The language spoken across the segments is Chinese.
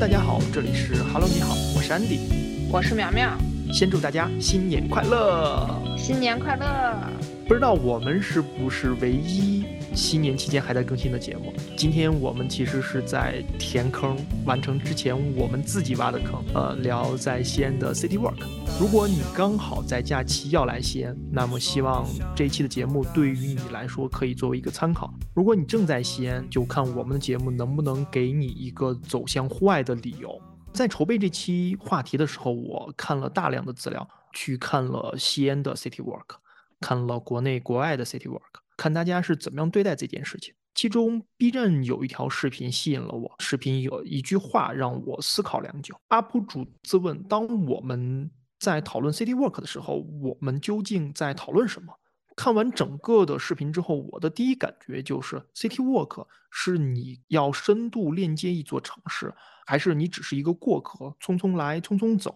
大家好，这里是 Hello，你好，我是 Andy，我是苗苗，先祝大家新年快乐！新年快乐！不知道我们是不是唯一新年期间还在更新的节目？今天我们其实是在填坑，完成之前我们自己挖的坑。呃，聊在西安的 City Walk。如果你刚好在假期要来西安，那么希望这一期的节目对于你来说可以作为一个参考。如果你正在西安，就看我们的节目能不能给你一个走向户外的理由。在筹备这期话题的时候，我看了大量的资料，去看了西安的 City Walk。看了国内国外的 City Walk，看大家是怎么样对待这件事情。其中 B 站有一条视频吸引了我，视频有一句话让我思考良久。UP 主自问：当我们在讨论 City Walk 的时候，我们究竟在讨论什么？看完整个的视频之后，我的第一感觉就是：City Walk 是你要深度链接一座城市，还是你只是一个过客，匆匆来，匆匆走？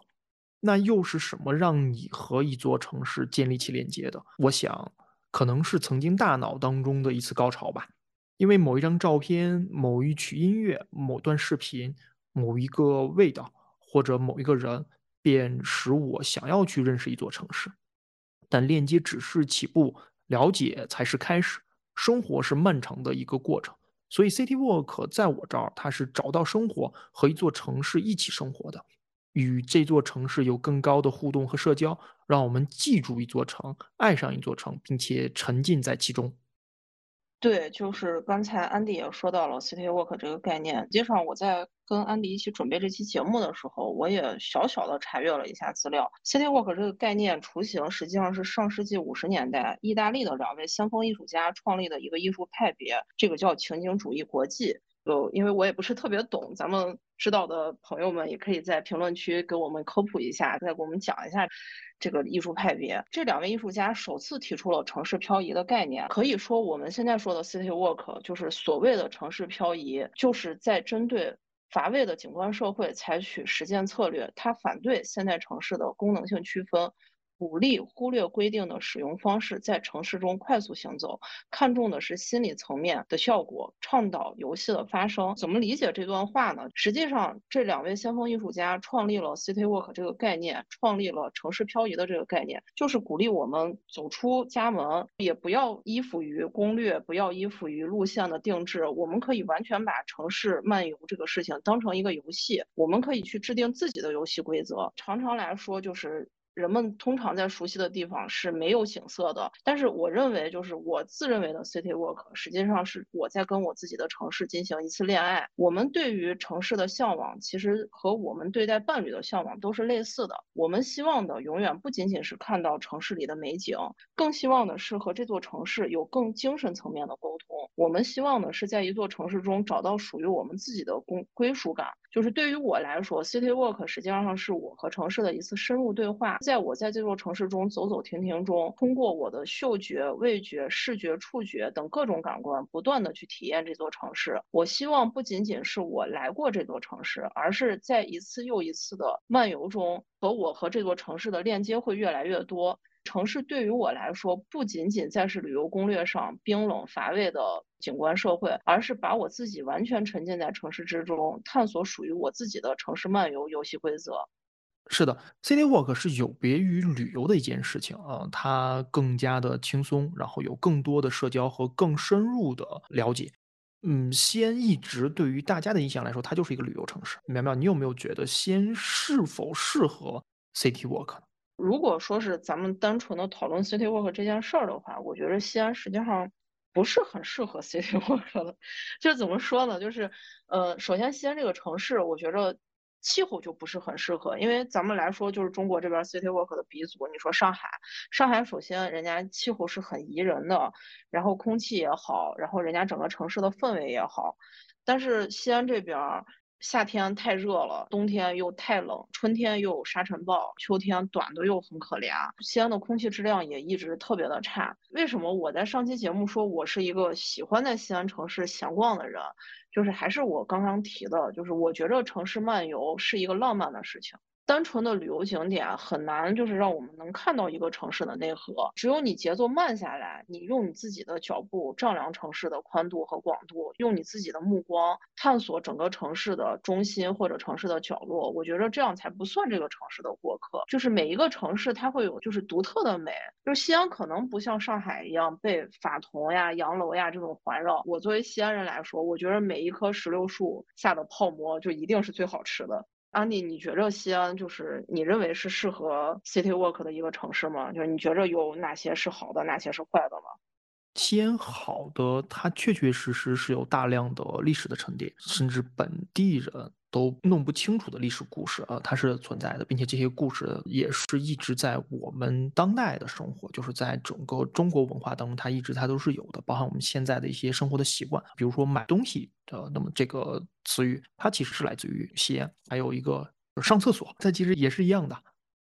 那又是什么让你和一座城市建立起链接的？我想，可能是曾经大脑当中的一次高潮吧。因为某一张照片、某一曲音乐、某段视频、某一个味道，或者某一个人，便使我想要去认识一座城市。但链接只是起步，了解才是开始。生活是漫长的一个过程，所以 City Walk 在我这儿，它是找到生活和一座城市一起生活的。与这座城市有更高的互动和社交，让我们记住一座城，爱上一座城，并且沉浸在其中。对，就是刚才安迪也说到了 City Walk 这个概念。实际上，我在跟安迪一起准备这期节目的时候，我也小小的查阅了一下资料。City Walk 这个概念雏形实际上是上世纪五十年代意大利的两位先锋艺术家创立的一个艺术派别，这个叫情景主义国际。就因为我也不是特别懂，咱们知道的朋友们也可以在评论区给我们科普一下，再给我们讲一下这个艺术派别。这两位艺术家首次提出了城市漂移的概念，可以说我们现在说的 city walk 就是所谓的城市漂移，就是在针对乏味的景观社会采取实践策略。它反对现代城市的功能性区分。鼓励忽略规定的使用方式，在城市中快速行走，看重的是心理层面的效果，倡导游戏的发生。怎么理解这段话呢？实际上，这两位先锋艺术家创立了 City Walk 这个概念，创立了城市漂移的这个概念，就是鼓励我们走出家门，也不要依附于攻略，不要依附于路线的定制。我们可以完全把城市漫游这个事情当成一个游戏，我们可以去制定自己的游戏规则。常常来说，就是。人们通常在熟悉的地方是没有景色的，但是我认为，就是我自认为的 city walk，实际上是我在跟我自己的城市进行一次恋爱。我们对于城市的向往，其实和我们对待伴侣的向往都是类似的。我们希望的永远不仅仅是看到城市里的美景，更希望的是和这座城市有更精神层面的沟通。我们希望的是在一座城市中找到属于我们自己的归归属感。就是对于我来说，city walk 实际上是我和城市的一次深入对话。在我在这座城市中走走停停中，通过我的嗅觉、味觉、视觉、触觉等各种感官，不断的去体验这座城市。我希望不仅仅是我来过这座城市，而是在一次又一次的漫游中，和我和这座城市的链接会越来越多。城市对于我来说，不仅仅在是旅游攻略上冰冷乏味的景观社会，而是把我自己完全沉浸在城市之中，探索属于我自己的城市漫游游戏规则。是的，City Walk 是有别于旅游的一件事情啊，它更加的轻松，然后有更多的社交和更深入的了解。嗯，西安一直对于大家的印象来说，它就是一个旅游城市。苗苗，你有没有觉得西安是否适合 City Walk？如果说是咱们单纯的讨论 City Walk 这件事儿的话，我觉得西安实际上不是很适合 City Walk 的。就怎么说呢？就是，呃，首先西安这个城市，我觉着气候就不是很适合。因为咱们来说，就是中国这边 City Walk 的鼻祖，你说上海，上海首先人家气候是很宜人的，然后空气也好，然后人家整个城市的氛围也好，但是西安这边。夏天太热了，冬天又太冷，春天又有沙尘暴，秋天短的又很可怜。西安的空气质量也一直特别的差。为什么我在上期节目说我是一个喜欢在西安城市闲逛的人？就是还是我刚刚提的，就是我觉着城市漫游是一个浪漫的事情。单纯的旅游景点很难，就是让我们能看到一个城市的内核。只有你节奏慢下来，你用你自己的脚步丈量城市的宽度和广度，用你自己的目光探索整个城市的中心或者城市的角落，我觉得这样才不算这个城市的过客。就是每一个城市它会有就是独特的美，就是西安可能不像上海一样被法桐呀、洋楼呀这种环绕。我作为西安人来说，我觉得每一棵石榴树下的泡馍就一定是最好吃的。安迪，你觉着西安就是你认为是适合 city walk 的一个城市吗？就是你觉着有哪些是好的，哪些是坏的吗？西安好的，它确确实实是有大量的历史的沉淀，甚至本地人都弄不清楚的历史故事啊，它是存在的，并且这些故事也是一直在我们当代的生活，就是在整个中国文化当中，它一直它都是有的，包含我们现在的一些生活的习惯，比如说买东西的，那么这个词语它其实是来自于吸烟，还有一个上厕所，它其实也是一样的。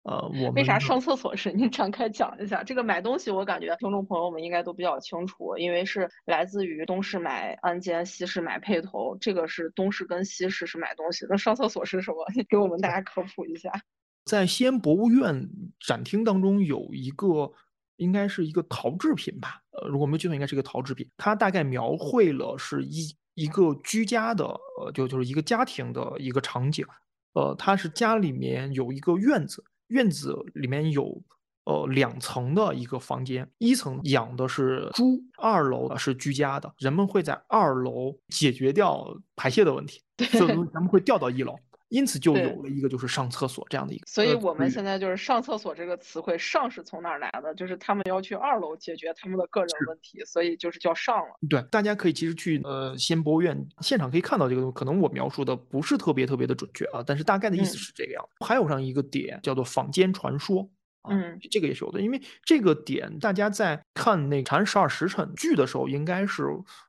呃，我们为啥上厕所时 你展开讲一下。这个买东西，我感觉听众朋友们应该都比较清楚，因为是来自于东市买鞍鞯，西市买辔头。这个是东市跟西市是买东西，那上厕所是什么？给我们大家科普一下。在西安博物院展厅当中有一个，应该是一个陶制品吧？呃，如果没有记错，应该是一个陶制品。它大概描绘了是一一个居家的，呃，就就是一个家庭的一个场景。呃，它是家里面有一个院子。院子里面有，呃，两层的一个房间，一层养的是猪，二楼是居家的。人们会在二楼解决掉排泄的问题，所以咱们会调到一楼。因此就有了一个就是上厕所这样的一个，所以我们现在就是上厕所这个词汇，上是从哪儿来的？就是他们要去二楼解决他们的个人问题，所以就是叫上了。对，大家可以其实去呃西安博物院现场可以看到这个东西，可能我描述的不是特别特别的准确啊，但是大概的意思是这个样子。还有上一个点叫做坊间传说。嗯，这个也是有的，因为这个点大家在看那《长安十二时辰》剧的时候，应该是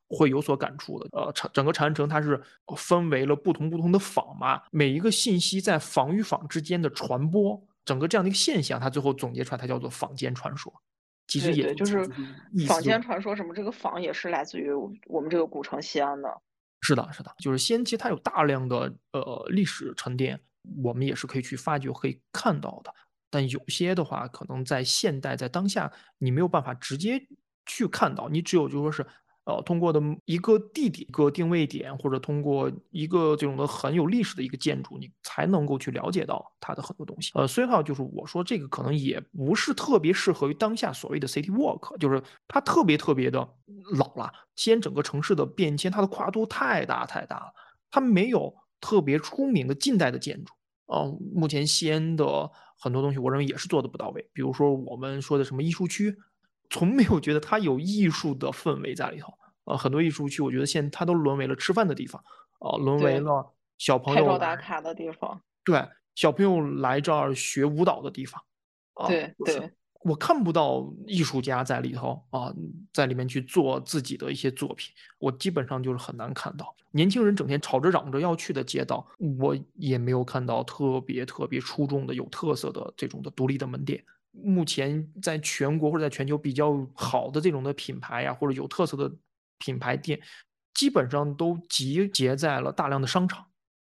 会有所感触的。呃，长整个长安城它是分为了不同不同的坊嘛，每一个信息在坊与坊之间的传播，整个这样的一个现象，它最后总结出来，它叫做坊间传说。其实也就是坊间传说什么，这个坊也是来自于我们这个古城西安的。是的，是的，就是西安其实它有大量的呃历史沉淀，我们也是可以去发掘、可以看到的。但有些的话，可能在现代，在当下，你没有办法直接去看到，你只有就说是，呃，通过的一个地点、一个定位点，或者通过一个这种的很有历史的一个建筑，你才能够去了解到它的很多东西。呃，所以话就是我说这个可能也不是特别适合于当下所谓的 city walk，就是它特别特别的老了。西安整个城市的变迁，它的跨度太大太大了，它没有特别出名的近代的建筑。嗯，目前西安的。很多东西我认为也是做的不到位，比如说我们说的什么艺术区，从没有觉得它有艺术的氛围在里头。呃，很多艺术区，我觉得现在它都沦为了吃饭的地方，呃，沦为了小朋友拍照打卡的地方。对，小朋友来这儿学舞蹈的地方。对对。我看不到艺术家在里头啊，在里面去做自己的一些作品，我基本上就是很难看到年轻人整天吵着嚷着要去的街道，我也没有看到特别特别出众的、有特色的这种的独立的门店。目前在全国或者在全球比较好的这种的品牌呀，或者有特色的品牌店，基本上都集结在了大量的商场。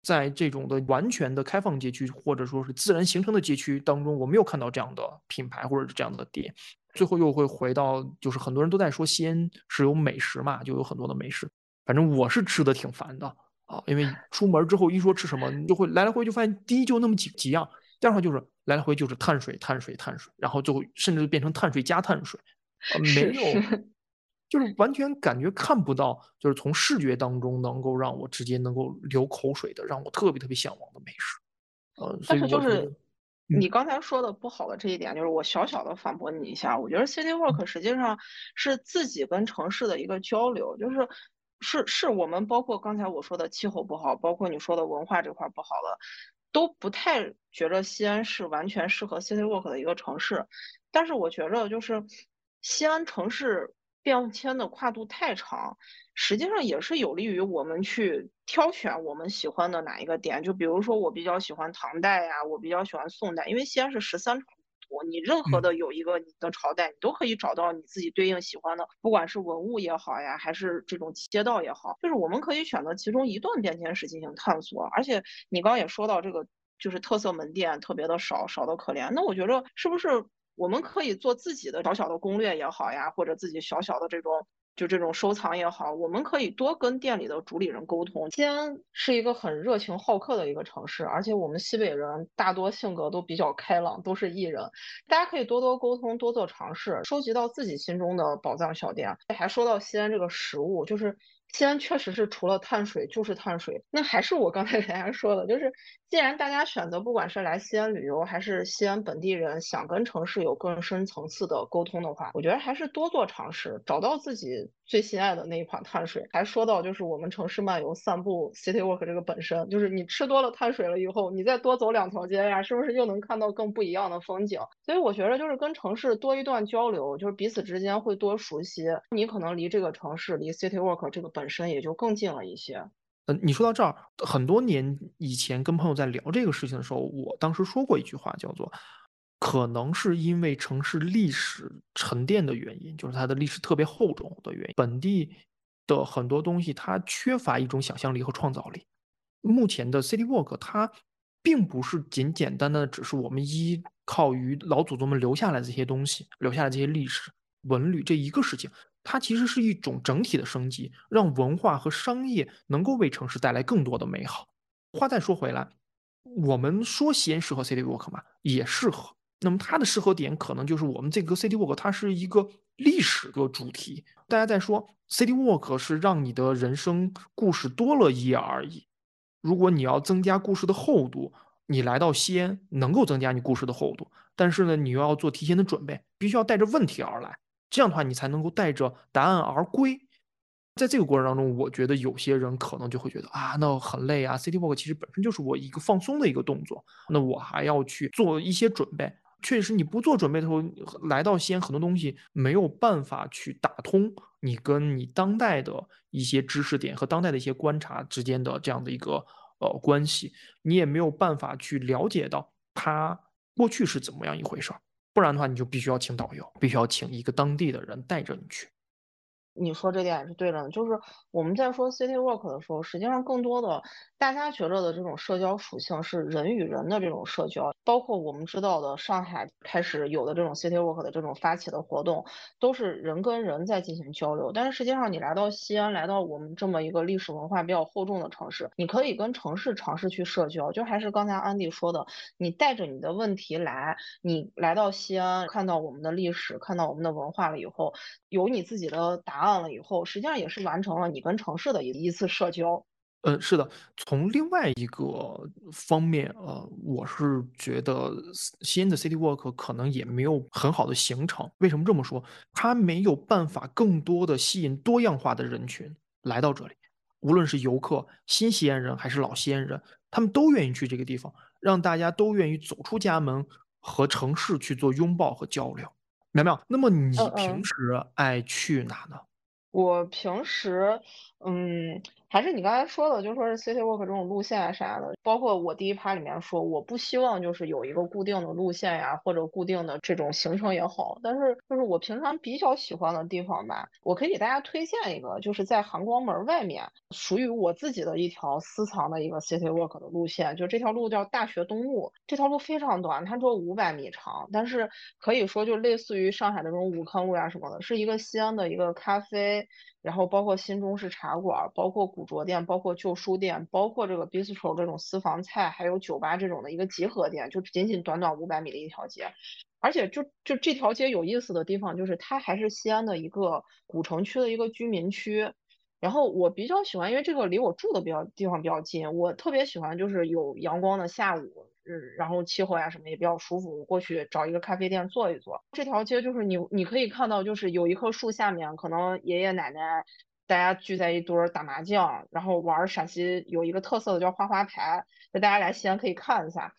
在这种的完全的开放街区，或者说是自然形成的街区当中，我没有看到这样的品牌或者是这样的店。最后又会回到，就是很多人都在说西安是有美食嘛，就有很多的美食。反正我是吃的挺烦的啊，因为出门之后一说吃什么，你就会来来回就发现第一就那么几几样，第二话就是来来回就是碳水、碳水、碳水，然后最后甚至变成碳水加碳水，没有。就是完全感觉看不到，就是从视觉当中能够让我直接能够流口水的，让我特别特别向往的美食。呃，但是就是你刚才说的不好的这一点，就是我小小的反驳你一下。我觉得 city walk 实际上是自己跟城市的一个交流，就是是是我们包括刚才我说的气候不好，包括你说的文化这块不好的，都不太觉着西安是完全适合 city walk 的一个城市。但是我觉着就是西安城市。变迁的跨度太长，实际上也是有利于我们去挑选我们喜欢的哪一个点。就比如说，我比较喜欢唐代呀，我比较喜欢宋代，因为西安是十三朝古都，你任何的有一个你的朝代，你都可以找到你自己对应喜欢的，不管是文物也好呀，还是这种街道也好，就是我们可以选择其中一段变迁史进行探索。而且你刚刚也说到这个就是特色门店特别的少，少的可怜。那我觉着是不是我们可以做自己的小小的攻略也好呀，或者自己小小的这种。就这种收藏也好，我们可以多跟店里的主理人沟通。西安是一个很热情好客的一个城市，而且我们西北人大多性格都比较开朗，都是艺人，大家可以多多沟通，多做尝试，收集到自己心中的宝藏小店。还说到西安这个食物，就是。西安确实是除了碳水就是碳水，那还是我刚才 给大家说的，就是既然大家选择不管是来西安旅游，还是西安本地人想跟城市有更深层次的沟通的话，我觉得还是多做尝试，找到自己最心爱的那一款碳水。还说到就是我们城市漫游散步 city walk 这个本身，就是你吃多了碳水了以后，你再多走两条街呀，是不是又能看到更不一样的风景？所以我觉得就是跟城市多一段交流，就是彼此之间会多熟悉。你可能离这个城市，离 city walk 这个。本身也就更近了一些。嗯，你说到这儿，很多年以前跟朋友在聊这个事情的时候，我当时说过一句话，叫做“可能是因为城市历史沉淀的原因，就是它的历史特别厚重的原因，本地的很多东西它缺乏一种想象力和创造力。目前的 City Walk 它并不是简简单单的只是我们依靠于老祖宗们留下来这些东西，留下来这些历史文旅这一个事情。”它其实是一种整体的升级，让文化和商业能够为城市带来更多的美好。话再说回来，我们说西安适合 City Walk 嘛，也适合。那么它的适合点可能就是我们这个 City Walk 它是一个历史的主题。大家在说 City Walk 是让你的人生故事多了一页而已。如果你要增加故事的厚度，你来到西安能够增加你故事的厚度，但是呢，你又要做提前的准备，必须要带着问题而来。这样的话，你才能够带着答案而归。在这个过程当中，我觉得有些人可能就会觉得啊，那很累啊。City Walk 其实本身就是我一个放松的一个动作，那我还要去做一些准备。确实，你不做准备的时候，来到西安，很多东西没有办法去打通你跟你当代的一些知识点和当代的一些观察之间的这样的一个呃关系，你也没有办法去了解到它过去是怎么样一回事儿。不然的话，你就必须要请导游，必须要请一个当地的人带着你去。你说这点也是对的，就是我们在说 city walk 的时候，实际上更多的大家觉得的这种社交属性是人与人的这种社交，包括我们知道的上海开始有的这种 city walk 的这种发起的活动，都是人跟人在进行交流。但是实际上，你来到西安，来到我们这么一个历史文化比较厚重的城市，你可以跟城市尝试去社交。就还是刚才安迪说的，你带着你的问题来，你来到西安，看到我们的历史，看到我们的文化了以后，有你自己的答案。办了以后，实际上也是完成了你跟城市的一一次社交。嗯，是的。从另外一个方面，呃，我是觉得西安的 City Walk 可能也没有很好的形成。为什么这么说？它没有办法更多的吸引多样化的人群来到这里，无论是游客、新西安人还是老西安人，他们都愿意去这个地方，让大家都愿意走出家门和城市去做拥抱和交流。苗苗，那么你平时爱去哪呢？我平时，嗯。还是你刚才说的，就说是 city walk 这种路线啊啥的，包括我第一趴里面说，我不希望就是有一个固定的路线呀，或者固定的这种行程也好，但是就是我平常比较喜欢的地方吧，我可以给大家推荐一个，就是在含光门外面，属于我自己的一条私藏的一个 city walk 的路线，就这条路叫大学东路，这条路非常短，它只有五百米长，但是可以说就类似于上海的这种武康路呀什么的，是一个西安的一个咖啡。然后包括新中式茶馆，包括古着店，包括旧书店，包括这个 bistro 这种私房菜，还有酒吧这种的一个集合店，就仅仅短短五百米的一条街。而且就就这条街有意思的地方，就是它还是西安的一个古城区的一个居民区。然后我比较喜欢，因为这个离我住的比较地方比较近，我特别喜欢就是有阳光的下午。嗯，然后气候呀什么也比较舒服，我过去找一个咖啡店坐一坐。这条街就是你你可以看到，就是有一棵树下面，可能爷爷奶奶大家聚在一堆打麻将，然后玩陕西有一个特色的叫花花牌，那大家来西安可以看一下。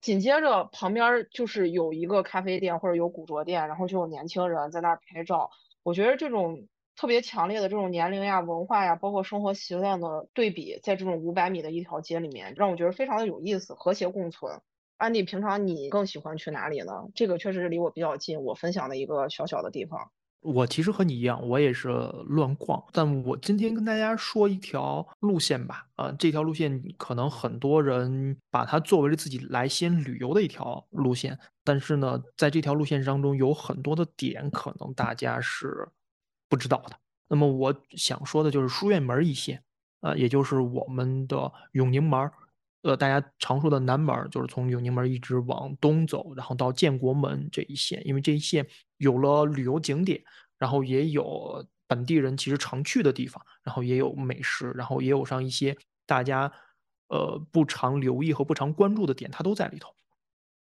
紧接着旁边就是有一个咖啡店或者有古着店，然后就有年轻人在那儿拍照。我觉得这种。特别强烈的这种年龄呀、文化呀，包括生活习惯的对比，在这种五百米的一条街里面，让我觉得非常的有意思，和谐共存。安迪，平常你更喜欢去哪里呢？这个确实是离我比较近，我分享的一个小小的地方。我其实和你一样，我也是乱逛。但我今天跟大家说一条路线吧，呃，这条路线可能很多人把它作为了自己来西安旅游的一条路线，但是呢，在这条路线当中有很多的点，可能大家是不知道的。那么我想说的就是书院门一线，呃，也就是我们的永宁门。呃，大家常说的南门就是从永宁门一直往东走，然后到建国门这一线，因为这一线有了旅游景点，然后也有本地人其实常去的地方，然后也有美食，然后也有上一些大家呃不常留意和不常关注的点，它都在里头。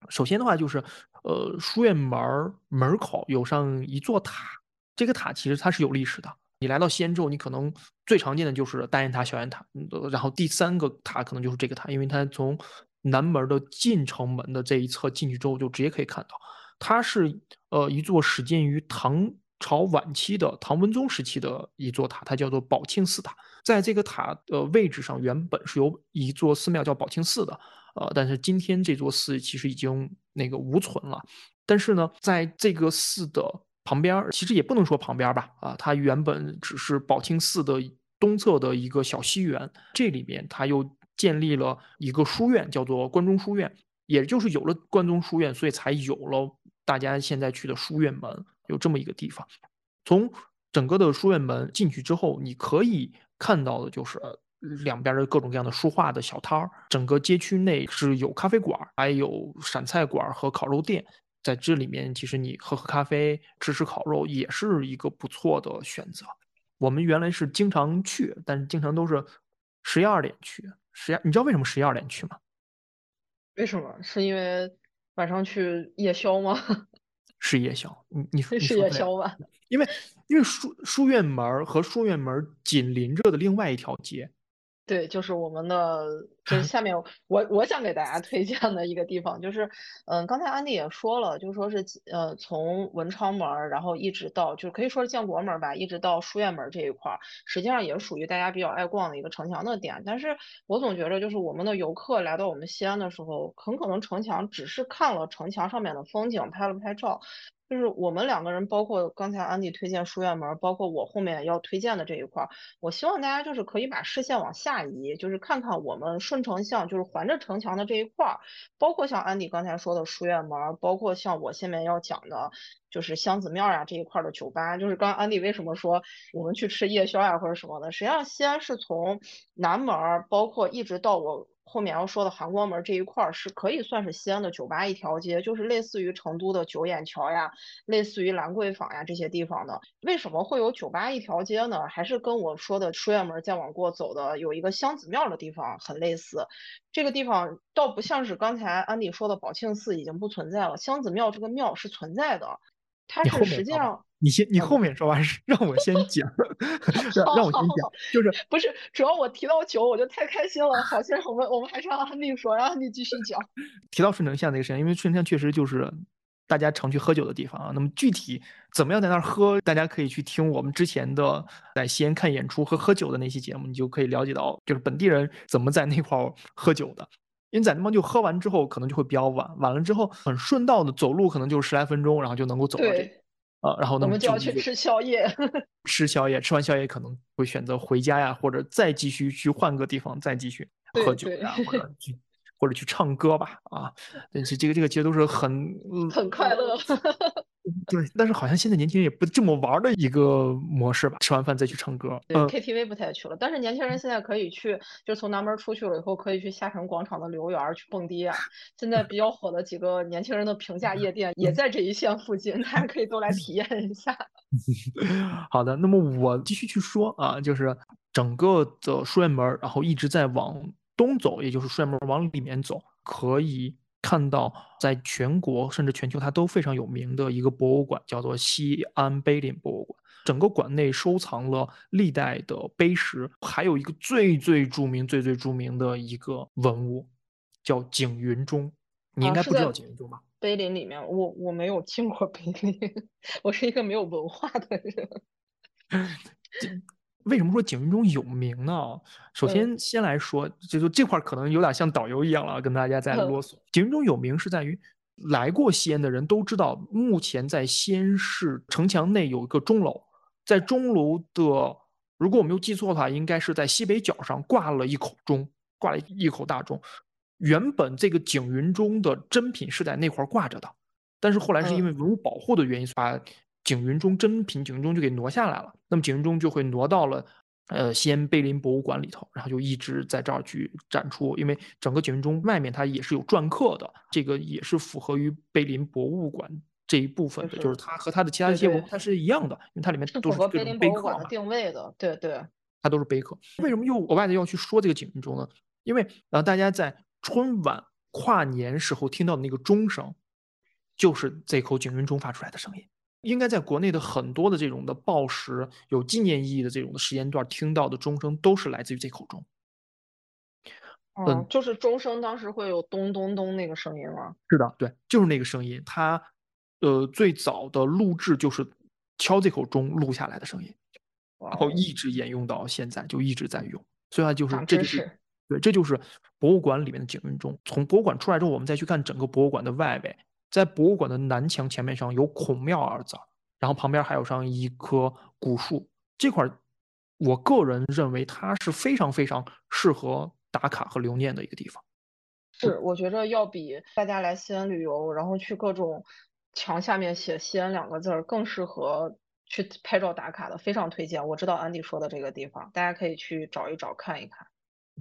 首先的话就是，呃，书院门门口有上一座塔，这个塔其实它是有历史的。你来到西安之后，你可能最常见的就是大雁塔、小雁塔，然后第三个塔可能就是这个塔，因为它从南门的进城门的这一侧进去之后，就直接可以看到，它是呃一座始建于唐朝晚期的唐文宗时期的一座塔，它叫做宝庆寺塔。在这个塔的位置上，原本是有一座寺庙叫宝庆寺的，呃，但是今天这座寺其实已经那个无存了。但是呢，在这个寺的旁边其实也不能说旁边吧，啊，它原本只是宝庆寺的东侧的一个小西园，这里面它又建立了一个书院，叫做关中书院，也就是有了关中书院，所以才有了大家现在去的书院门，有这么一个地方。从整个的书院门进去之后，你可以看到的就是两边的各种各样的书画的小摊儿，整个街区内是有咖啡馆，还有陕菜馆和烤肉店。在这里面，其实你喝喝咖啡、吃吃烤肉也是一个不错的选择。我们原来是经常去，但是经常都是十一二点去。十一，你知道为什么十一二点去吗？为什么？是因为晚上去夜宵吗？是夜宵。你你说 是夜宵吧？因为因为书书院门和书院门紧邻着的另外一条街。对，就是我们的，就是 下面我我想给大家推荐的一个地方，就是，嗯，刚才安迪也说了，就说是，呃，从文昌门，然后一直到，就可以说是建国门吧，一直到书院门这一块儿，实际上也属于大家比较爱逛的一个城墙的点。但是我总觉着，就是我们的游客来到我们西安的时候，很可能城墙只是看了城墙上面的风景，拍了拍照。就是我们两个人，包括刚才安迪推荐书院门，包括我后面要推荐的这一块儿，我希望大家就是可以把视线往下移，就是看看我们顺城巷，就是环着城墙的这一块儿，包括像安迪刚才说的书院门，包括像我下面要讲的，就是香子庙呀这一块的酒吧。就是刚安迪为什么说我们去吃夜宵呀或者什么的，实际上西安是从南门，包括一直到我。后面要说的韩光门这一块儿是可以算是西安的酒吧一条街，就是类似于成都的九眼桥呀，类似于兰桂坊呀这些地方的。为什么会有酒吧一条街呢？还是跟我说的书院门再往过走的有一个香子庙的地方很类似。这个地方倒不像是刚才安迪说的宝庆寺已经不存在了，香子庙这个庙是存在的。它是实际上，你先，你后面说完是 让我先讲，让让我先讲，就是不是主要我提到酒我就太开心了。好，先我们我们还是让安利说，然后你继续讲。提到顺城巷那个事情，因为顺城巷确实就是大家常去喝酒的地方啊。那么具体怎么样在那儿喝，大家可以去听我们之前的在西安看演出和喝酒的那期节目，你就可以了解到，就是本地人怎么在那块儿喝酒的。因为在那帮就喝完之后可能就会比较晚，晚了之后很顺道的走路可能就十来分钟，然后就能够走到这，啊，然后我们就要去吃宵夜，吃宵夜，吃完宵夜可能会选择回家呀，或者再继续去换个地方再继续喝酒呀，或者。去或者去唱歌吧，啊，这这个这个其实都是很很快乐。对，但是好像现在年轻人也不这么玩的一个模式吧，吃完饭再去唱歌。对，KTV 不太去了，但是年轻人现在可以去，就从南门出去了以后，可以去下沉广场的留园去蹦迪啊。现在比较火的几个年轻人的平价夜店也在这一线附近，大家可以都来体验一下。好的，那么我继续去说啊，就是整个的书院门，然后一直在往东走，也就是书院门往里面走，可以。看到在全国甚至全球，它都非常有名的一个博物馆，叫做西安碑林博物馆。整个馆内收藏了历代的碑石，还有一个最最著名、最最著名的一个文物，叫景云钟。你应该不知道景云钟吧？碑林里面，我我没有进过 碑林，我是一个没有文化的人。为什么说景云钟有名呢？首先，先来说，就就这块可能有点像导游一样了，跟大家在啰嗦。景云钟有名是在于来过西安的人都知道，目前在西安市城墙内有一个钟楼，在钟楼的，如果我没有记错的话，应该是在西北角上挂了一口钟，挂了一口大钟。原本这个景云钟的真品是在那块挂着的，但是后来是因为文物保护的原因，把景云钟真品景云钟就给挪下来了。那么景云钟就会挪到了。呃，西安碑林博物馆里头，然后就一直在这儿去展出，因为整个景云钟外面它也是有篆刻的，这个也是符合于碑林博物馆这一部分的，就是它和它的其他一些文物它是一样的，因为它里面都是各种碑刻嘛。定位的，对对，它都是碑刻。为什么又额外的要去说这个景云钟呢？因为呃，大家在春晚跨年时候听到的那个钟声，就是这口景云钟发出来的声音。应该在国内的很多的这种的报时有纪念意义的这种的时间段，听到的钟声都是来自于这口钟。嗯，就是钟声当时会有咚咚咚那个声音吗？是的，对，就是那个声音。它，呃，最早的录制就是敲这口钟录下来的声音，然后一直沿用到现在，就一直在用。所以它就是，这就是对，这就是博物馆里面的景云钟。从博物馆出来之后，我们再去看整个博物馆的外围。在博物馆的南墙前面上有“孔庙”二字，然后旁边还有上一棵古树。这块，我个人认为它是非常非常适合打卡和留念的一个地方。是，我觉着要比大家来西安旅游，然后去各种墙下面写“西安”两个字儿更适合去拍照打卡的，非常推荐。我知道安迪说的这个地方，大家可以去找一找看一看。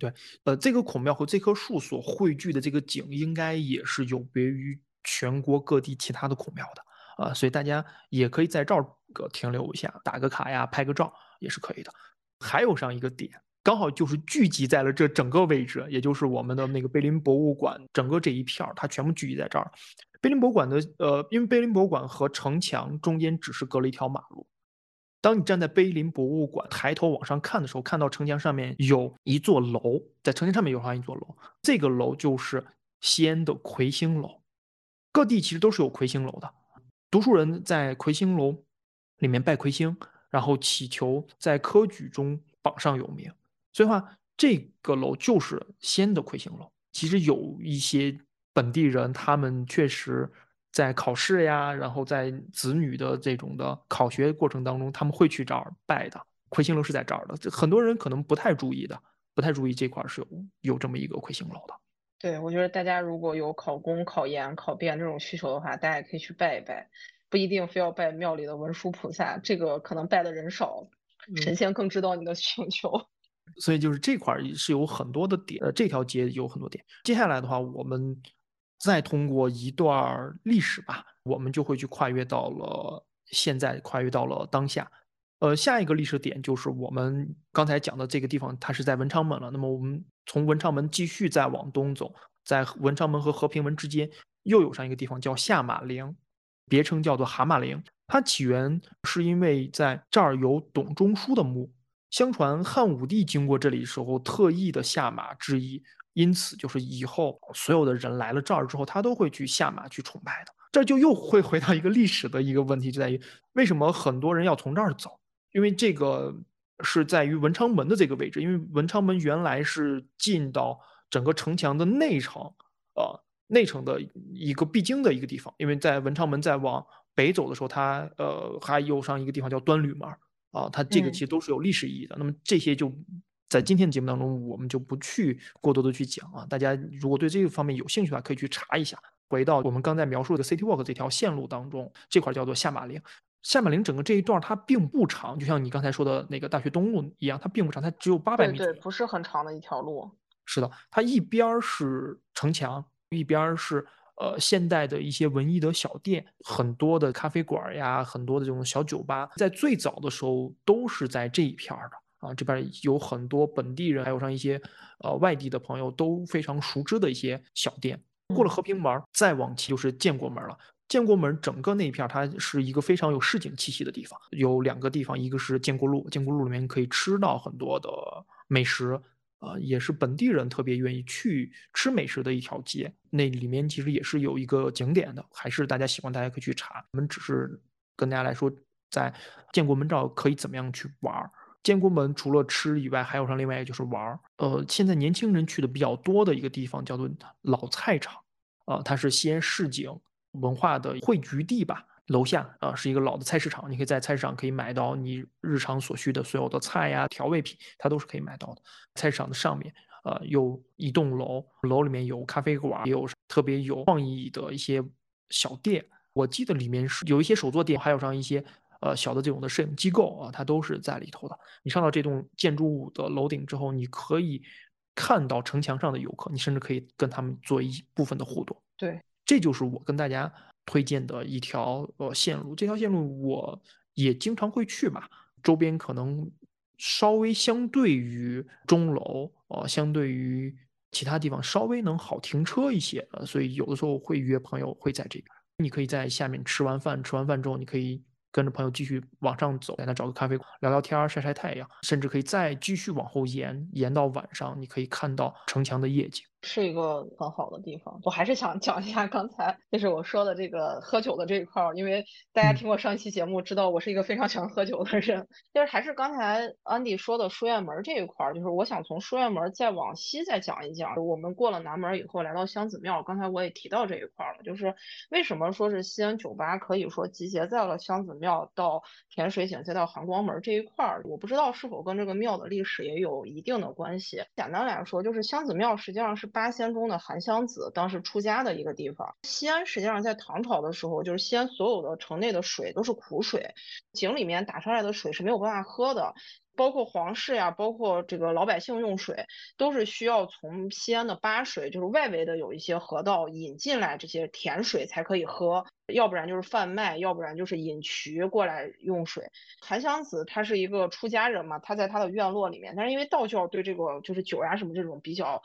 对，呃，这个孔庙和这棵树所汇聚的这个景，应该也是有别于。全国各地其他的孔庙的啊，所以大家也可以在这儿个停留一下，打个卡呀，拍个照也是可以的。还有上一个点，刚好就是聚集在了这整个位置，也就是我们的那个碑林博物馆整个这一片儿，它全部聚集在这儿。碑林博物馆的呃，因为碑林博物馆和城墙中间只是隔了一条马路。当你站在碑林博物馆抬头往上看的时候，看到城墙上面有一座楼，在城墙上面有上一座楼，这个楼就是西安的魁星楼。各地其实都是有魁星楼的，读书人在魁星楼里面拜魁星，然后祈求在科举中榜上有名。所以话，这个楼就是先的魁星楼。其实有一些本地人，他们确实在考试呀，然后在子女的这种的考学过程当中，他们会去这儿拜的。魁星楼是在这儿的，很多人可能不太注意的，不太注意这块是有有这么一个魁星楼的。对，我觉得大家如果有考公、考研、考编这种需求的话，大家也可以去拜一拜，不一定非要拜庙里的文殊菩萨，这个可能拜的人少，神仙更知道你的需求。所以就是这块是有很多的点，呃，这条街有很多点。接下来的话，我们再通过一段历史吧，我们就会去跨越到了现在，跨越到了当下。呃，下一个历史点就是我们刚才讲的这个地方，它是在文昌门了。那么我们从文昌门继续再往东走，在文昌门和和平门之间又有上一个地方叫下马陵，别称叫做蛤蟆陵。它起源是因为在这儿有董仲舒的墓，相传汉武帝经过这里时候特意的下马致意，因此就是以后所有的人来了这儿之后，他都会去下马去崇拜的。这就又会回到一个历史的一个问题，就在于为什么很多人要从这儿走。因为这个是在于文昌门的这个位置，因为文昌门原来是进到整个城墙的内城，呃，内城的一个必经的一个地方。因为在文昌门再往北走的时候，它呃还有上一个地方叫端吕门啊，它这个其实都是有历史意义的。那么这些就在今天的节目当中，我们就不去过多的去讲啊。大家如果对这个方面有兴趣的话，可以去查一下。回到我们刚才描述的 City Walk 这条线路当中，这块叫做下马陵。下马陵整个这一段它并不长，就像你刚才说的那个大学东路一样，它并不长，它只有八百米。对，不是很长的一条路。是的，它一边是城墙，一边是呃现代的一些文艺的小店，很多的咖啡馆呀，很多的这种小酒吧，在最早的时候都是在这一片的啊。这边有很多本地人，还有上一些呃外地的朋友都非常熟知的一些小店。过了和平门，再往前就是建国门了。建国门整个那一片，它是一个非常有市井气息的地方。有两个地方，一个是建国路，建国路里面可以吃到很多的美食，啊，也是本地人特别愿意去吃美食的一条街。那里面其实也是有一个景点的，还是大家喜欢，大家可以去查。我们只是跟大家来说，在建国门这儿可以怎么样去玩儿。建国门除了吃以外，还有上另外一个就是玩儿。呃，现在年轻人去的比较多的一个地方叫做老菜场。呃，它是西安市井文化的汇聚地吧。楼下啊是一个老的菜市场，你可以在菜市场可以买到你日常所需的所有的菜呀、调味品，它都是可以买到的。菜市场的上面，呃，有一栋楼，楼里面有咖啡馆，也有特别有创意的一些小店。我记得里面是有一些手作店，还有上一些呃小的这种的摄影机构啊，它都是在里头的。你上到这栋建筑物的楼顶之后，你可以看到城墙上的游客，你甚至可以跟他们做一部分的互动。对，这就是我跟大家推荐的一条呃线路。这条线路我也经常会去嘛，周边可能稍微相对于钟楼，呃，相对于其他地方稍微能好停车一些，呃，所以有的时候会约朋友会在这边。你可以在下面吃完饭，吃完饭之后，你可以跟着朋友继续往上走，在那找个咖啡馆聊聊天、晒晒太阳，甚至可以再继续往后延，延到晚上，你可以看到城墙的夜景。是一个很好的地方，我还是想讲一下刚才就是我说的这个喝酒的这一块儿，因为大家听过上一期节目，知道我是一个非常喜欢喝酒的人。就是还是刚才安迪说的书院门这一块儿，就是我想从书院门再往西再讲一讲。我们过了南门以后，来到香子庙，刚才我也提到这一块儿了，就是为什么说是西安酒吧可以说集结在了香子庙到甜水井再到含光门这一块儿，我不知道是否跟这个庙的历史也有一定的关系。简单来说，就是香子庙实际上是。八仙中的韩湘子当时出家的一个地方。西安实际上在唐朝的时候，就是西安所有的城内的水都是苦水，井里面打上来的水是没有办法喝的，包括皇室呀，包括这个老百姓用水，都是需要从西安的巴水，就是外围的有一些河道引进来这些甜水才可以喝，要不然就是贩卖，要不然就是引渠过来用水。韩湘子他是一个出家人嘛，他在他的院落里面，但是因为道教对这个就是酒呀什么这种比较。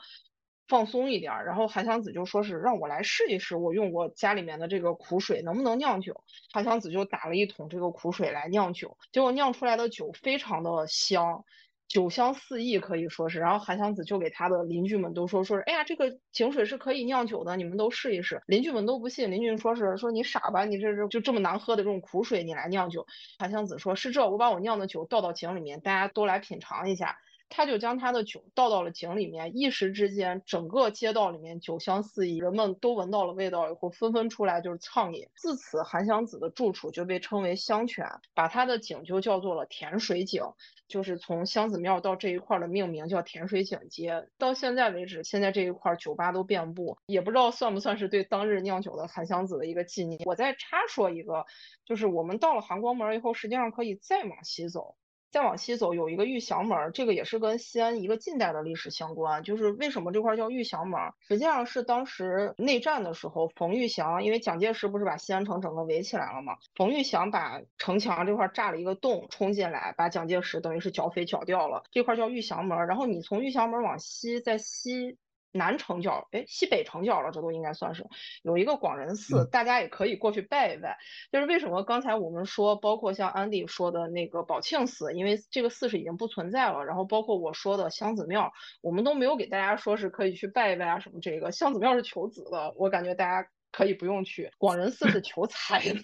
放松一点，然后韩湘子就说是让我来试一试，我用我家里面的这个苦水能不能酿酒。韩湘子就打了一桶这个苦水来酿酒，结果酿出来的酒非常的香，酒香四溢可以说是。然后韩湘子就给他的邻居们都说说是，哎呀，这个井水是可以酿酒的，你们都试一试。邻居们都不信，邻居说是说你傻吧，你这是就这么难喝的这种苦水你来酿酒。韩湘子说是这，我把我酿的酒倒到井里面，大家都来品尝一下。他就将他的酒倒到了井里面，一时之间，整个街道里面酒香四溢，人们都闻到了味道以后，纷纷出来就是畅饮。自此，韩湘子的住处就被称为香泉，把他的井就叫做了甜水井，就是从香子庙到这一块的命名叫甜水井街。到现在为止，现在这一块酒吧都遍布，也不知道算不算是对当日酿酒的韩湘子的一个纪念。我再插说一个，就是我们到了含光门以后，实际上可以再往西走。再往西走有一个玉祥门，这个也是跟西安一个近代的历史相关。就是为什么这块叫玉祥门，实际上是当时内战的时候，冯玉祥因为蒋介石不是把西安城整个围起来了吗？冯玉祥把城墙这块炸了一个洞，冲进来把蒋介石等于是剿匪剿掉了。这块叫玉祥门，然后你从玉祥门往西，在西。南城角，哎，西北城角了，这都应该算是有一个广仁寺，大家也可以过去拜一拜。就是为什么刚才我们说，包括像安迪说的那个宝庆寺，因为这个寺是已经不存在了。然后包括我说的香子庙，我们都没有给大家说是可以去拜一拜啊什么。这个香子庙是求子的，我感觉大家可以不用去。广仁寺是求财的。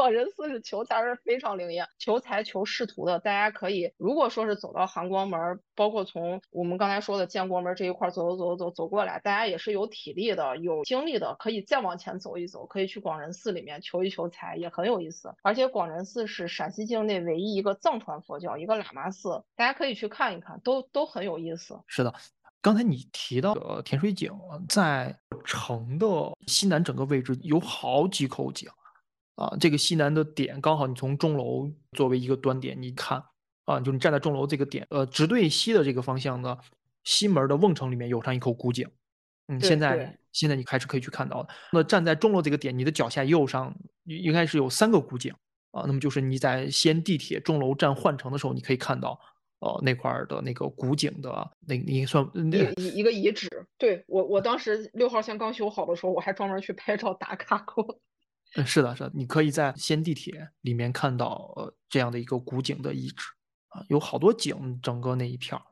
广仁寺是求财是非常灵验，求财求仕途的，大家可以如果说是走到含光门，包括从我们刚才说的建国门这一块走走走走走过来，大家也是有体力的、有精力的，可以再往前走一走，可以去广仁寺里面求一求财，也很有意思。而且广仁寺是陕西境内唯一一个藏传佛教一个喇嘛寺，大家可以去看一看，都都很有意思。是的，刚才你提到的甜水井，在城的西南整个位置有好几口井。啊，这个西南的点刚好，你从钟楼作为一个端点，你看啊，就你站在钟楼这个点，呃，直对西的这个方向呢，西门的瓮城里面有上一口古井，嗯，现在现在你还是可以去看到的。那站在钟楼这个点，你的脚下右上应该是有三个古井啊，那么就是你在西安地铁钟楼站换乘的时候，你可以看到，呃，那块儿的那个古井的那应该算一一个遗址。对我我当时六号线刚修好的时候，我还专门去拍照打卡过。嗯，是的，是的，你可以在西安地铁里面看到呃这样的一个古井的遗址啊，有好多井，整个那一片儿。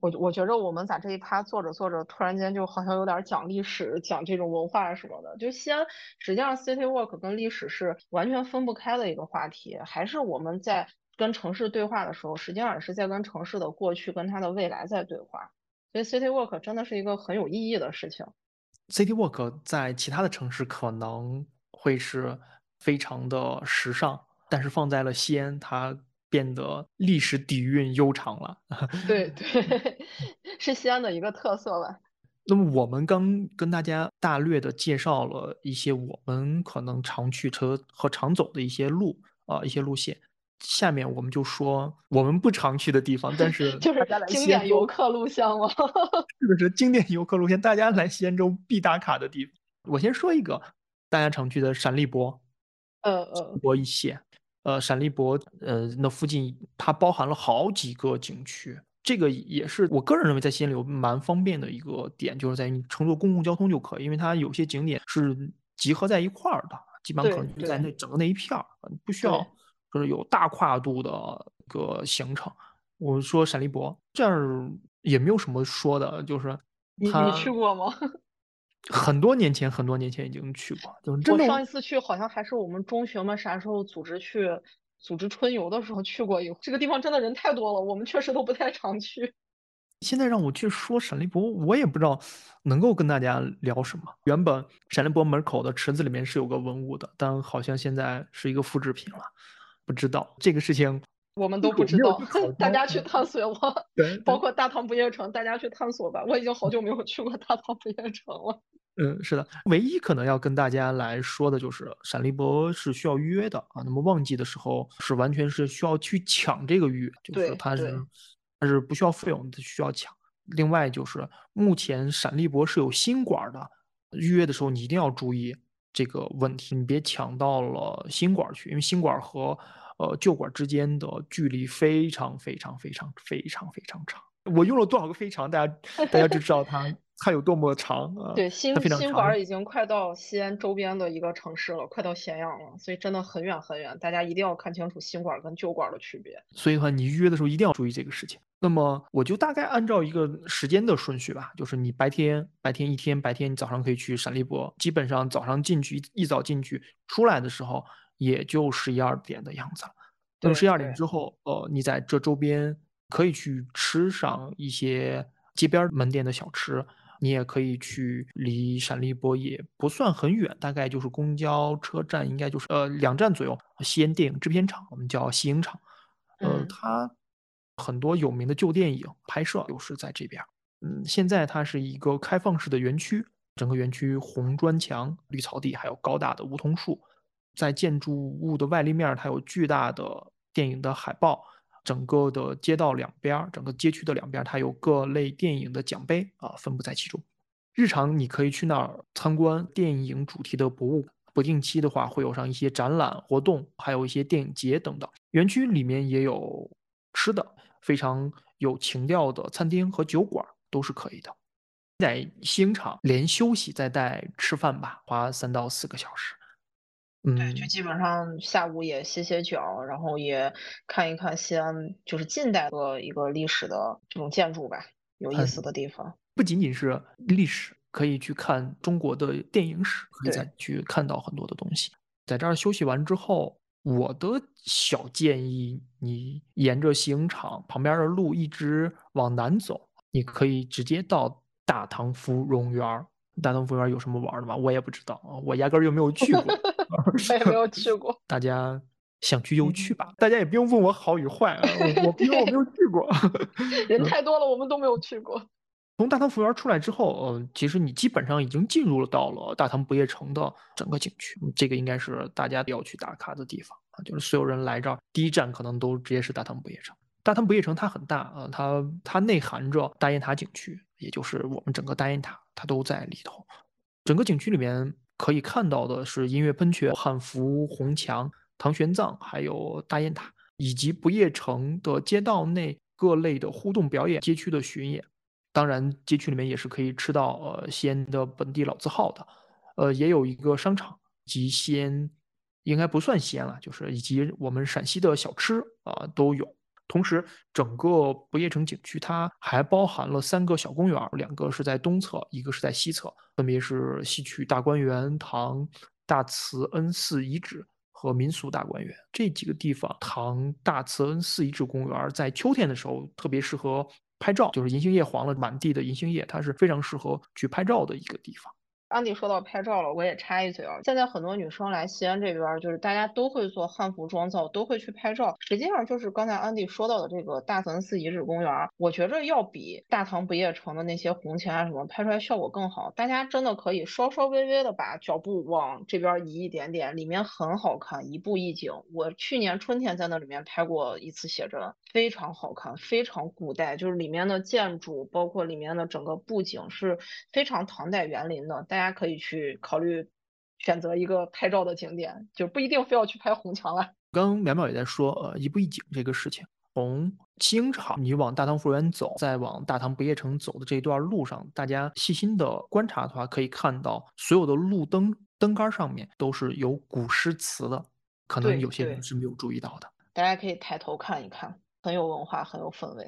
我我觉着我们在这一趴做着做着，突然间就好像有点讲历史、讲这种文化什么的。就西安，实际上 City Walk 跟历史是完全分不开的一个话题，还是我们在跟城市对话的时候，实际上也是在跟城市的过去跟它的未来在对话。所以 City Walk 真的是一个很有意义的事情。City Walk 在其他的城市可能会是非常的时尚，但是放在了西安，它变得历史底蕴悠长了。对 对，是西安的一个特色吧。那么我们刚跟大家大略的介绍了一些我们可能常去车和常走的一些路啊、一些路线。下面我们就说我们不常去的地方，但是 就是经典游客录像吗？是不是经典游客路线，大家来西安州必打卡的地方。我先说一个大家常去的陕历博，呃呃，博一线，呃，陕历博，呃，那附近它包含了好几个景区，这个也是我个人认为在西安旅游蛮方便的一个点，就是在于你乘坐公共交通就可以，因为它有些景点是集合在一块儿的，基本上可能就在那整个那一片儿，呃不需要就是有大跨度的一个行程。我说陕历博这儿也没有什么说的，就是你去过吗？很多年前，很多年前已经去过，就是真的我上一次去好像还是我们中学嘛啥时候组织去组织春游的时候去过一。这个地方真的人太多了，我们确实都不太常去。现在让我去说陕历博，我也不知道能够跟大家聊什么。原本陕历博门口的池子里面是有个文物的，但好像现在是一个复制品了，不知道这个事情。我们都不知道，大家去探索吧。对，包括大唐不夜城，大家去探索吧。我已经好久没有去过大唐不夜城了。嗯，是的，唯一可能要跟大家来说的就是陕历博是需要预约的啊。那么旺季的时候是完全是需要去抢这个预约，就是它是它是不需要费用的，需要抢。另外就是目前陕历博是有新馆儿的，预约的时候你一定要注意这个问题，你别抢到了新馆儿去，因为新馆儿和呃旧馆儿之间的距离非常非常非常非常非常长。我用了多少个非常，大家大家就知 道它它有多么长啊。对，新新馆儿已经快到西安周边的一个城市了，快到咸阳了，所以真的很远很远。大家一定要看清楚新馆儿跟旧馆儿的区别。所以的话，你预约的时候一定要注意这个事情。那么我就大概按照一个时间的顺序吧，就是你白天白天一天，白天你早上可以去陕历博，基本上早上进去一一早进去，出来的时候也就十一二点的样子了。那么十一二点之后，呃，你在这周边可以去吃上一些街边儿门店的小吃，你也可以去离陕历波也不算很远，大概就是公交车站应该就是呃两站左右，西安电影制片厂，我们叫西影厂。呃，嗯它很多有名的旧电影拍摄都是在这边儿。嗯，现在它是一个开放式的园区，整个园区红砖墙、绿草地，还有高大的梧桐树。在建筑物的外立面，它有巨大的电影的海报。整个的街道两边，整个街区的两边，它有各类电影的奖杯啊，分布在其中。日常你可以去那儿参观电影主题的博物馆，不定期的话会有上一些展览活动，还有一些电影节等等。园区里面也有吃的，非常有情调的餐厅和酒馆都是可以的。在西影厂连休息再带吃饭吧，花三到四个小时。对，嗯，就基本上下午也歇歇脚，然后也看一看西安就是近代的一个历史的这种建筑吧，有意思的地方。不仅仅是历史，可以去看中国的电影史，可以再去看到很多的东西。在这儿休息完之后，我的小建议，你沿着西影厂旁边的路一直往南走，你可以直接到大唐芙蓉园儿。大唐芙蓉园儿有什么玩儿的吗？我也不知道啊，我压根儿就没有去过。我也没有去过。大家想去就去吧，大家也不用问我好与坏啊，我我因为我没有去过。人太多了，我们都没有去过。从大唐服务园出来之后，呃，其实你基本上已经进入了到了大唐不夜城的整个景区，嗯这个应该是大家要去打卡的地方啊，就是所有人来这儿第一站可能都直接是大唐不夜城。大唐不夜城它很大啊，它它内含着大雁塔景区，也就是我们整个大雁塔，它都在里头。整个景区里面可以看到的是音乐喷泉、汉服、红墙、唐玄奘，还有大雁塔，以及不夜城的街道内各类的互动表演、街区的巡演。当然，街区里面也是可以吃到呃西安的本地老字号的，呃，也有一个商场及西安，应该不算西安了，就是以及我们陕西的小吃啊、都有。同时，整个不夜城景区它还包含了三个小公园，两个是在东侧，一个是在西侧，分别是西区大观园、唐大慈恩寺遗址和民俗大观园这几个地方。唐大慈恩寺遗址公园在秋天的时候特别适合拍照，就是银杏叶黄了，满地的银杏叶，它是非常适合去拍照的一个地方。安迪说到拍照了，我也插一嘴啊。现在很多女生来西安这边，就是大家都会做汉服妆造，都会去拍照。实际上就是刚才安迪说到的这个大坟寺遗址公园，我觉着要比大唐不夜城的那些红墙啊什么拍出来效果更好。大家真的可以稍稍微微的把脚步往这边移一点点，里面很好看，一步一景。我去年春天在那里面拍过一次写真，非常好看，非常古代，就是里面的建筑，包括里面的整个布景是非常唐代园林的。大家。大家可以去考虑选择一个拍照的景点，就不一定非要去拍红墙了。刚刚淼淼也在说，呃，一步一景这个事情。从清朝你往大唐芙蓉园走，再往大唐不夜城走的这一段路上，大家细心的观察的话，可以看到所有的路灯灯杆上面都是有古诗词的，可能有些人是没有注意到的。大家可以抬头看一看，很有文化，很有氛围。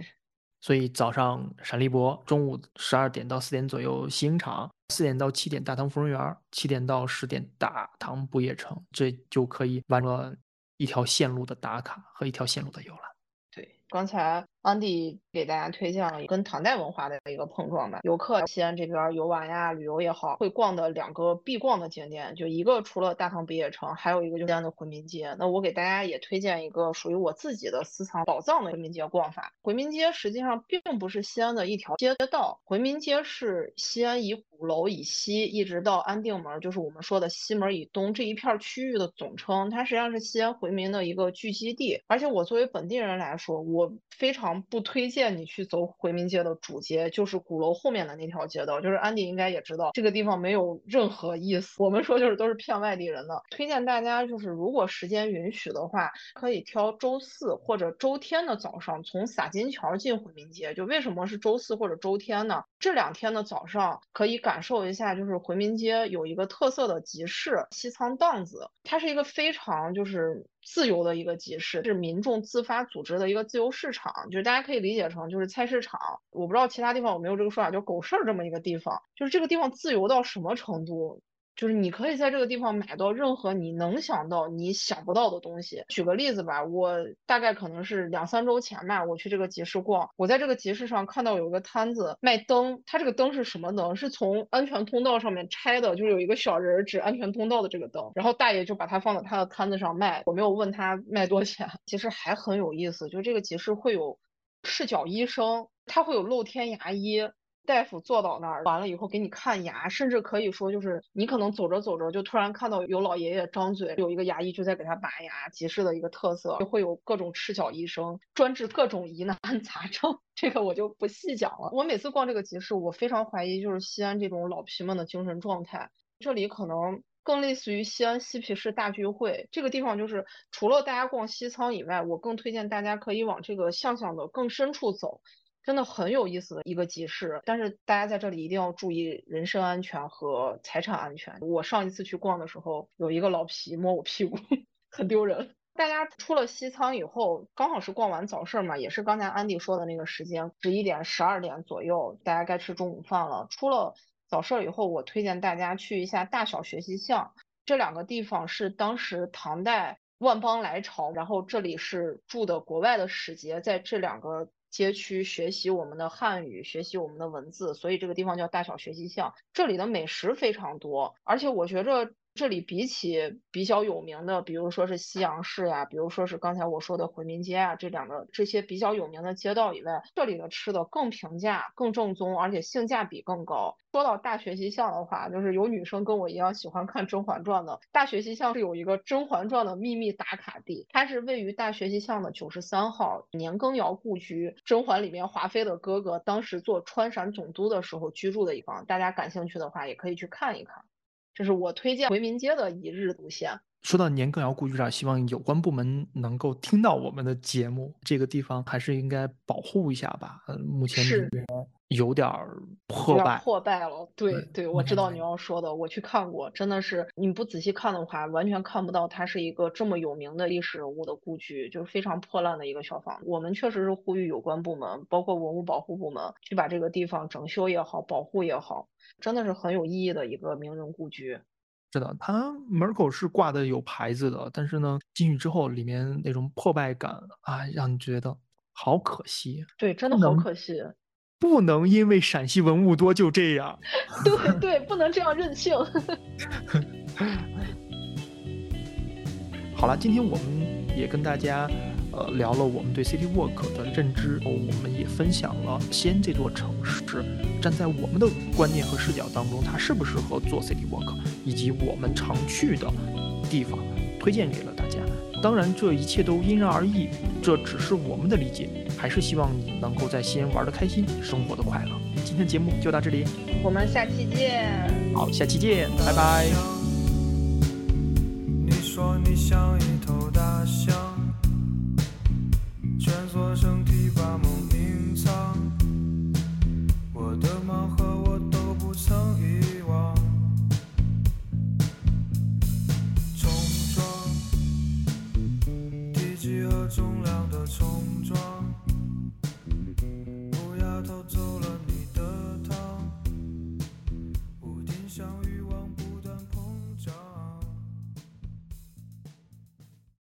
所以早上陕历博，中午十二点到四点左右西影场，四点到七点大唐芙蓉园，七点到十点大唐不夜城，这就可以完成了一条线路的打卡和一条线路的游览。对，刚才。安迪给大家推荐了跟唐代文化的一个碰撞吧。游客西安这边游玩呀、旅游也好，会逛的两个必逛的景点，就一个除了大唐不夜城，还有一个就是西安的回民街。那我给大家也推荐一个属于我自己的私藏宝藏的回民街逛法。回民街实际上并不是西安的一条街道，回民街是西安以鼓楼以西一直到安定门，就是我们说的西门以东这一片区域的总称。它实际上是西安回民的一个聚集地。而且我作为本地人来说，我非常。不推荐你去走回民街的主街，就是鼓楼后面的那条街道。就是安迪应该也知道，这个地方没有任何意思。我们说就是都是骗外地人的。推荐大家就是如果时间允许的话，可以挑周四或者周天的早上从洒金桥进回民街。就为什么是周四或者周天呢？这两天的早上可以感受一下，就是回民街有一个特色的集市西仓档子，它是一个非常就是。自由的一个集市是民众自发组织的一个自由市场，就是大家可以理解成就是菜市场。我不知道其他地方有没有这个说法，就狗市儿这么一个地方，就是这个地方自由到什么程度？就是你可以在这个地方买到任何你能想到、你想不到的东西。举个例子吧，我大概可能是两三周前吧，我去这个集市逛，我在这个集市上看到有一个摊子卖灯，它这个灯是什么灯？是从安全通道上面拆的，就是有一个小人指安全通道的这个灯，然后大爷就把它放在他的摊子上卖。我没有问他卖多少钱，其实还很有意思，就这个集市会有赤脚医生，他会有露天牙医。大夫坐到那儿，完了以后给你看牙，甚至可以说就是你可能走着走着就突然看到有老爷爷张嘴，有一个牙医就在给他拔牙。集市的一个特色就会有各种赤脚医生，专治各种疑难 杂症，这个我就不细讲了。我每次逛这个集市，我非常怀疑就是西安这种老皮们的精神状态。这里可能更类似于西安嬉皮士大聚会。这个地方就是除了大家逛西仓以外，我更推荐大家可以往这个巷巷的更深处走。真的很有意思的一个集市，但是大家在这里一定要注意人身安全和财产安全。我上一次去逛的时候，有一个老皮摸我屁股，很丢人。大家出了西仓以后，刚好是逛完早市嘛，也是刚才安迪说的那个时间，十一点、十二点左右，大家该吃中午饭了。出了早市以后，我推荐大家去一下大小学习巷，这两个地方是当时唐代万邦来朝，然后这里是住的国外的使节，在这两个。街区学习我们的汉语，学习我们的文字，所以这个地方叫大小学习巷。这里的美食非常多，而且我觉着。这里比起比较有名的，比如说是西洋市呀，比如说是刚才我说的回民街啊，这两个这些比较有名的街道以外，这里的吃的更平价、更正宗，而且性价比更高。说到大学习巷的话，就是有女生跟我一样喜欢看《甄嬛传》的，大学习巷是有一个《甄嬛传》的秘密打卡地，它是位于大学习巷的九十三号年羹尧故居，甄嬛里面华妃的哥哥当时做川陕总督的时候居住的一方，大家感兴趣的话也可以去看一看。这是我推荐回民街的一日路线。说到年羹尧故居啊，希望有关部门能够听到我们的节目。这个地方还是应该保护一下吧。嗯，目前有点破败，破败了。对对，我知道你要说的，我去看过，真的是你不仔细看的话，完全看不到它是一个这么有名的历史人物的故居，就是非常破烂的一个小房子。我们确实是呼吁有关部门，包括文物保护部门，去把这个地方整修也好，保护也好。真的是很有意义的一个名人故居。是的，它门口是挂的有牌子的，但是呢，进去之后里面那种破败感啊，让你觉得好可惜。对，真的好可惜。不能因为陕西文物多就这样。对对，不能这样任性。好了，今天我们也跟大家。呃，聊了我们对 City Walk 的认知，我们也分享了西安这座城市，站在我们的观念和视角当中，它适不适合做 City Walk，以及我们常去的地方，推荐给了大家。当然，这一切都因人而异，这只是我们的理解，还是希望你能够在西安玩的开心，生活的快乐。今天节目就到这里，我们下期见。好，下期见，拜拜。你说你像一头大象。蜷缩身体